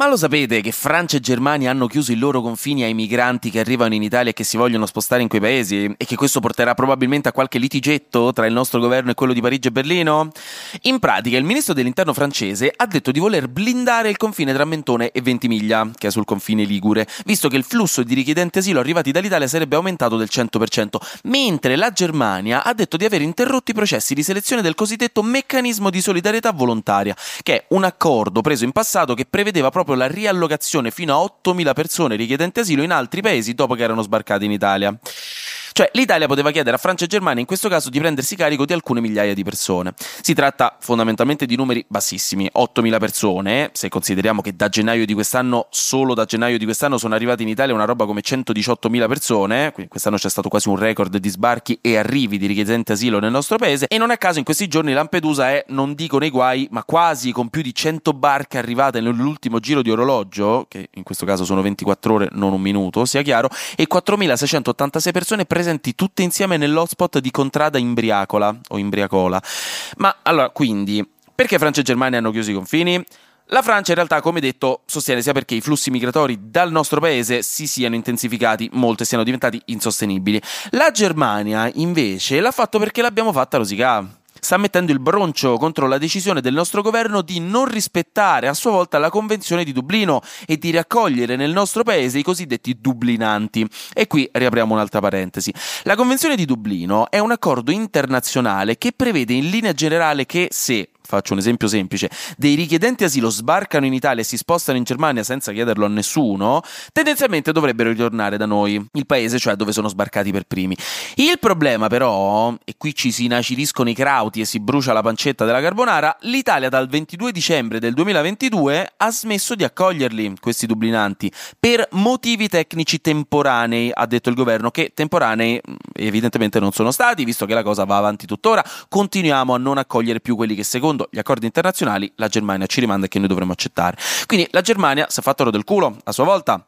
Ma lo sapete che Francia e Germania hanno chiuso i loro confini ai migranti che arrivano in Italia e che si vogliono spostare in quei paesi? E che questo porterà probabilmente a qualche litigetto tra il nostro governo e quello di Parigi e Berlino? In pratica, il ministro dell'interno francese ha detto di voler blindare il confine tra Mentone e Ventimiglia, che è sul confine ligure, visto che il flusso di richiedenti asilo arrivati dall'Italia sarebbe aumentato del 100%, mentre la Germania ha detto di aver interrotto i processi di selezione del cosiddetto meccanismo di solidarietà volontaria, che è un accordo preso in passato che prevedeva proprio proprio la riallocazione fino a 8.000 persone richiedenti asilo in altri paesi dopo che erano sbarcati in Italia. Cioè l'Italia poteva chiedere a Francia e Germania in questo caso di prendersi carico di alcune migliaia di persone. Si tratta fondamentalmente di numeri bassissimi, 8.000 persone, se consideriamo che da gennaio di quest'anno, solo da gennaio di quest'anno sono arrivati in Italia una roba come 118.000 persone, quindi quest'anno c'è stato quasi un record di sbarchi e arrivi di richiedenti asilo nel nostro paese. E non a caso in questi giorni Lampedusa è, non dico nei guai, ma quasi con più di 100 barche arrivate nell'ultimo giro di orologio, che in questo caso sono 24 ore, non un minuto, sia chiaro, e 4.686 persone presenti presenti tutte insieme nell'hotspot di Contrada Imbriacola o Imbriacola. Ma allora, quindi, perché Francia e Germania hanno chiuso i confini? La Francia in realtà, come detto, sostiene sia perché i flussi migratori dal nostro paese si siano intensificati molto e siano diventati insostenibili. La Germania, invece, l'ha fatto perché l'abbiamo fatta rosicare sta mettendo il broncio contro la decisione del nostro governo di non rispettare a sua volta la Convenzione di Dublino e di raccogliere nel nostro paese i cosiddetti dublinanti. E qui riapriamo un'altra parentesi. La Convenzione di Dublino è un accordo internazionale che prevede in linea generale che se faccio un esempio semplice, dei richiedenti asilo sbarcano in Italia e si spostano in Germania senza chiederlo a nessuno, tendenzialmente dovrebbero ritornare da noi, il paese cioè dove sono sbarcati per primi. Il problema però, e qui ci si inacidiscono i crauti e si brucia la pancetta della carbonara, l'Italia dal 22 dicembre del 2022 ha smesso di accoglierli, questi dublinanti, per motivi tecnici temporanei, ha detto il governo, che temporanei evidentemente non sono stati, visto che la cosa va avanti tuttora, continuiamo a non accogliere più quelli che secondo secondo gli accordi internazionali la Germania ci rimanda e che noi dovremmo accettare. Quindi la Germania si è fatto oro del culo a sua volta.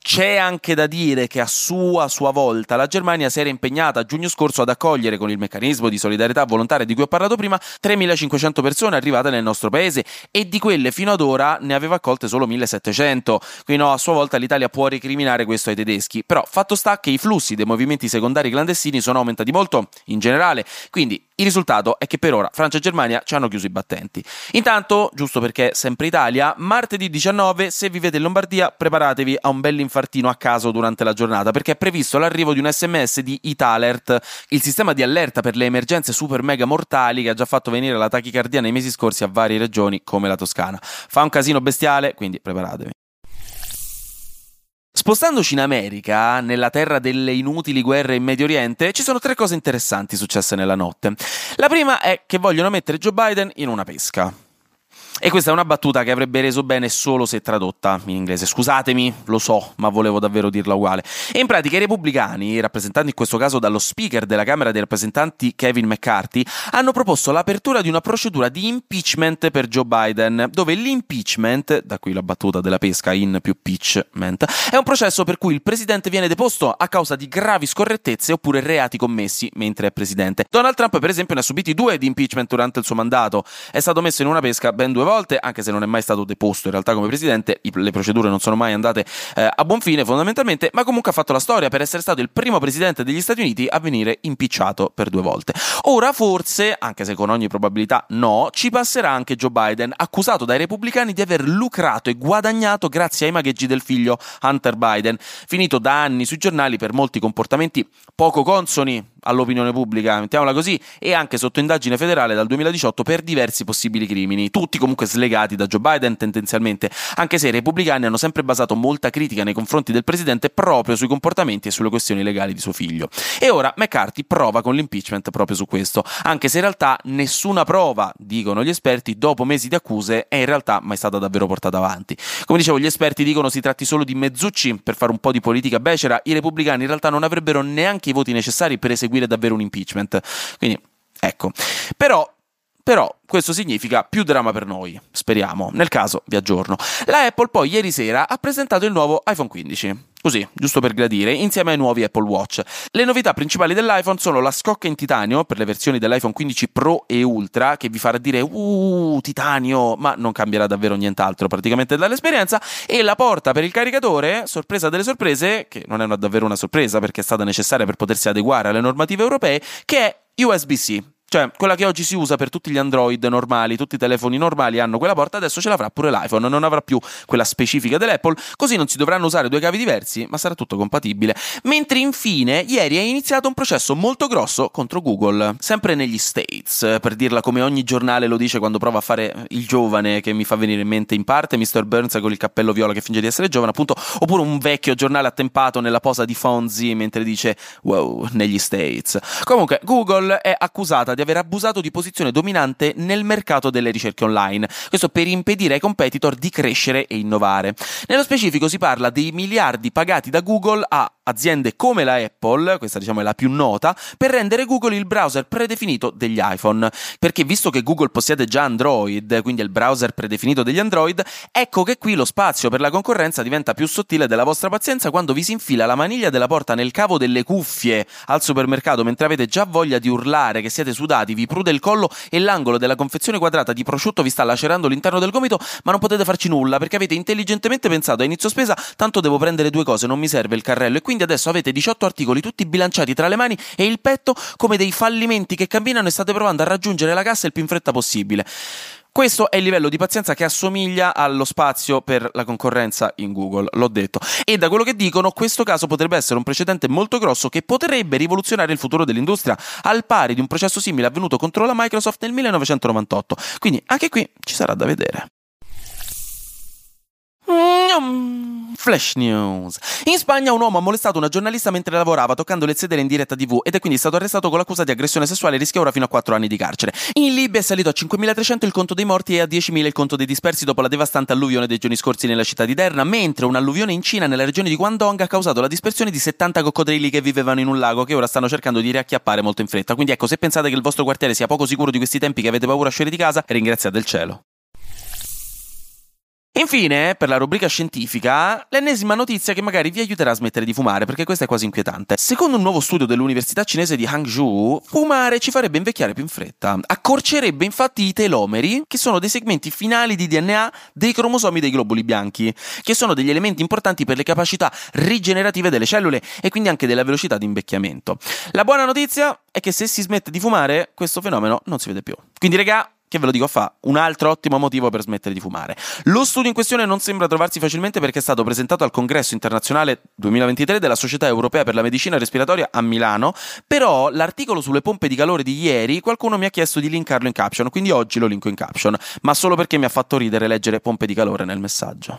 C'è anche da dire che a sua, sua volta la Germania si era impegnata a giugno scorso ad accogliere con il meccanismo di solidarietà volontaria di cui ho parlato prima 3.500 persone arrivate nel nostro paese e di quelle fino ad ora ne aveva accolte solo 1.700. Quindi no, a sua volta l'Italia può recriminare questo ai tedeschi, però fatto sta che i flussi dei movimenti secondari clandestini sono aumentati molto in generale, quindi il risultato è che per ora Francia e Germania ci hanno chiuso i battenti. Intanto, giusto perché sempre Italia, martedì 19, se vivete in Lombardia, preparatevi a un bel infartino a caso durante la giornata, perché è previsto l'arrivo di un sms di Italert, il sistema di allerta per le emergenze super mega mortali che ha già fatto venire la tachicardia nei mesi scorsi a varie regioni come la Toscana. Fa un casino bestiale, quindi preparatevi. Spostandoci in America, nella terra delle inutili guerre in Medio Oriente, ci sono tre cose interessanti successe nella notte. La prima è che vogliono mettere Joe Biden in una pesca. E questa è una battuta che avrebbe reso bene solo se tradotta in inglese. Scusatemi, lo so, ma volevo davvero dirla uguale. E in pratica i repubblicani, rappresentati in questo caso dallo speaker della Camera dei rappresentanti Kevin McCarthy, hanno proposto l'apertura di una procedura di impeachment per Joe Biden, dove l'impeachment, da qui la battuta della pesca in più pitchment, è un processo per cui il presidente viene deposto a causa di gravi scorrettezze oppure reati commessi mentre è presidente. Donald Trump, per esempio, ne ha subiti due di impeachment durante il suo mandato. È stato messo in una pesca ben due volte, anche se non è mai stato deposto in realtà come presidente, le procedure non sono mai andate eh, a buon fine fondamentalmente, ma comunque ha fatto la storia per essere stato il primo presidente degli Stati Uniti a venire impicciato per due volte. Ora forse, anche se con ogni probabilità no, ci passerà anche Joe Biden, accusato dai repubblicani di aver lucrato e guadagnato grazie ai magheggi del figlio Hunter Biden, finito da anni sui giornali per molti comportamenti poco consoni all'opinione pubblica, mettiamola così, e anche sotto indagine federale dal 2018 per diversi possibili crimini, tutti comunque slegati da Joe Biden tendenzialmente, anche se i repubblicani hanno sempre basato molta critica nei confronti del presidente proprio sui comportamenti e sulle questioni legali di suo figlio. E ora McCarthy prova con l'impeachment proprio su questo, anche se in realtà nessuna prova, dicono gli esperti, dopo mesi di accuse è in realtà mai stata davvero portata avanti. Come dicevo, gli esperti dicono si tratti solo di mezzucci per fare un po' di politica becera, i repubblicani in realtà non avrebbero neanche i voti necessari per eseguire davvero un impeachment. Quindi, ecco. Però però questo significa più dramma per noi, speriamo. Nel caso vi aggiorno. La Apple poi ieri sera ha presentato il nuovo iPhone 15. così, giusto per gradire, insieme ai nuovi Apple Watch. Le novità principali dell'iPhone sono la scocca in titanio per le versioni dell'iPhone 15 Pro e Ultra, che vi farà dire uh, titanio, ma non cambierà davvero nient'altro praticamente dall'esperienza, e la porta per il caricatore, sorpresa delle sorprese, che non è una, davvero una sorpresa perché è stata necessaria per potersi adeguare alle normative europee, che è USB-C. Cioè, quella che oggi si usa per tutti gli Android normali, tutti i telefoni normali hanno quella porta, adesso ce l'avrà pure l'iPhone, non avrà più quella specifica dell'Apple, così non si dovranno usare due cavi diversi, ma sarà tutto compatibile. Mentre infine, ieri è iniziato un processo molto grosso contro Google, sempre negli States, per dirla come ogni giornale lo dice quando prova a fare il giovane, che mi fa venire in mente in parte Mr. Burns con il cappello viola che finge di essere giovane, appunto, oppure un vecchio giornale attempato nella posa di Fonzi mentre dice wow, negli States. Comunque, Google è accusata di aver abusato di posizione dominante nel mercato delle ricerche online, questo per impedire ai competitor di crescere e innovare. Nello specifico si parla dei miliardi pagati da Google a aziende come la Apple, questa diciamo è la più nota, per rendere Google il browser predefinito degli iPhone. Perché visto che Google possiede già Android, quindi è il browser predefinito degli Android, ecco che qui lo spazio per la concorrenza diventa più sottile della vostra pazienza quando vi si infila la maniglia della porta nel cavo delle cuffie al supermercato mentre avete già voglia di urlare che siete sudati, vi prude il collo e l'angolo della confezione quadrata di prosciutto vi sta lacerando l'interno del gomito, ma non potete farci nulla perché avete intelligentemente pensato a inizio spesa, tanto devo prendere due cose, non mi serve il carrello e quindi quindi adesso avete 18 articoli tutti bilanciati tra le mani e il petto come dei fallimenti che camminano e state provando a raggiungere la cassa il più in fretta possibile. Questo è il livello di pazienza che assomiglia allo spazio per la concorrenza in Google, l'ho detto. E da quello che dicono, questo caso potrebbe essere un precedente molto grosso che potrebbe rivoluzionare il futuro dell'industria, al pari di un processo simile avvenuto contro la Microsoft nel 1998. Quindi anche qui ci sarà da vedere. Flash News. In Spagna un uomo ha molestato una giornalista mentre lavorava toccandole il sedere in diretta TV ed è quindi stato arrestato con l'accusa di aggressione sessuale e rischia ora fino a 4 anni di carcere. In Libia è salito a 5.300 il conto dei morti e a 10.000 il conto dei dispersi dopo la devastante alluvione dei giorni scorsi nella città di Derna, mentre un'alluvione in Cina nella regione di Guangdong ha causato la dispersione di 70 coccodrilli che vivevano in un lago che ora stanno cercando di riacchiappare molto in fretta. Quindi ecco, se pensate che il vostro quartiere sia poco sicuro di questi tempi che avete paura a uscire di casa, ringraziate il cielo. Infine, per la rubrica scientifica, l'ennesima notizia che magari vi aiuterà a smettere di fumare, perché questa è quasi inquietante. Secondo un nuovo studio dell'università cinese di Hangzhou, fumare ci farebbe invecchiare più in fretta. Accorcerebbe infatti i telomeri, che sono dei segmenti finali di DNA dei cromosomi dei globuli bianchi, che sono degli elementi importanti per le capacità rigenerative delle cellule e quindi anche della velocità di invecchiamento. La buona notizia è che se si smette di fumare, questo fenomeno non si vede più. Quindi, regà, che ve lo dico fa, un altro ottimo motivo per smettere di fumare. Lo studio in questione non sembra trovarsi facilmente perché è stato presentato al congresso internazionale 2023 della Società Europea per la Medicina Respiratoria a Milano, però l'articolo sulle pompe di calore di ieri qualcuno mi ha chiesto di linkarlo in caption, quindi oggi lo linko in caption, ma solo perché mi ha fatto ridere leggere pompe di calore nel messaggio.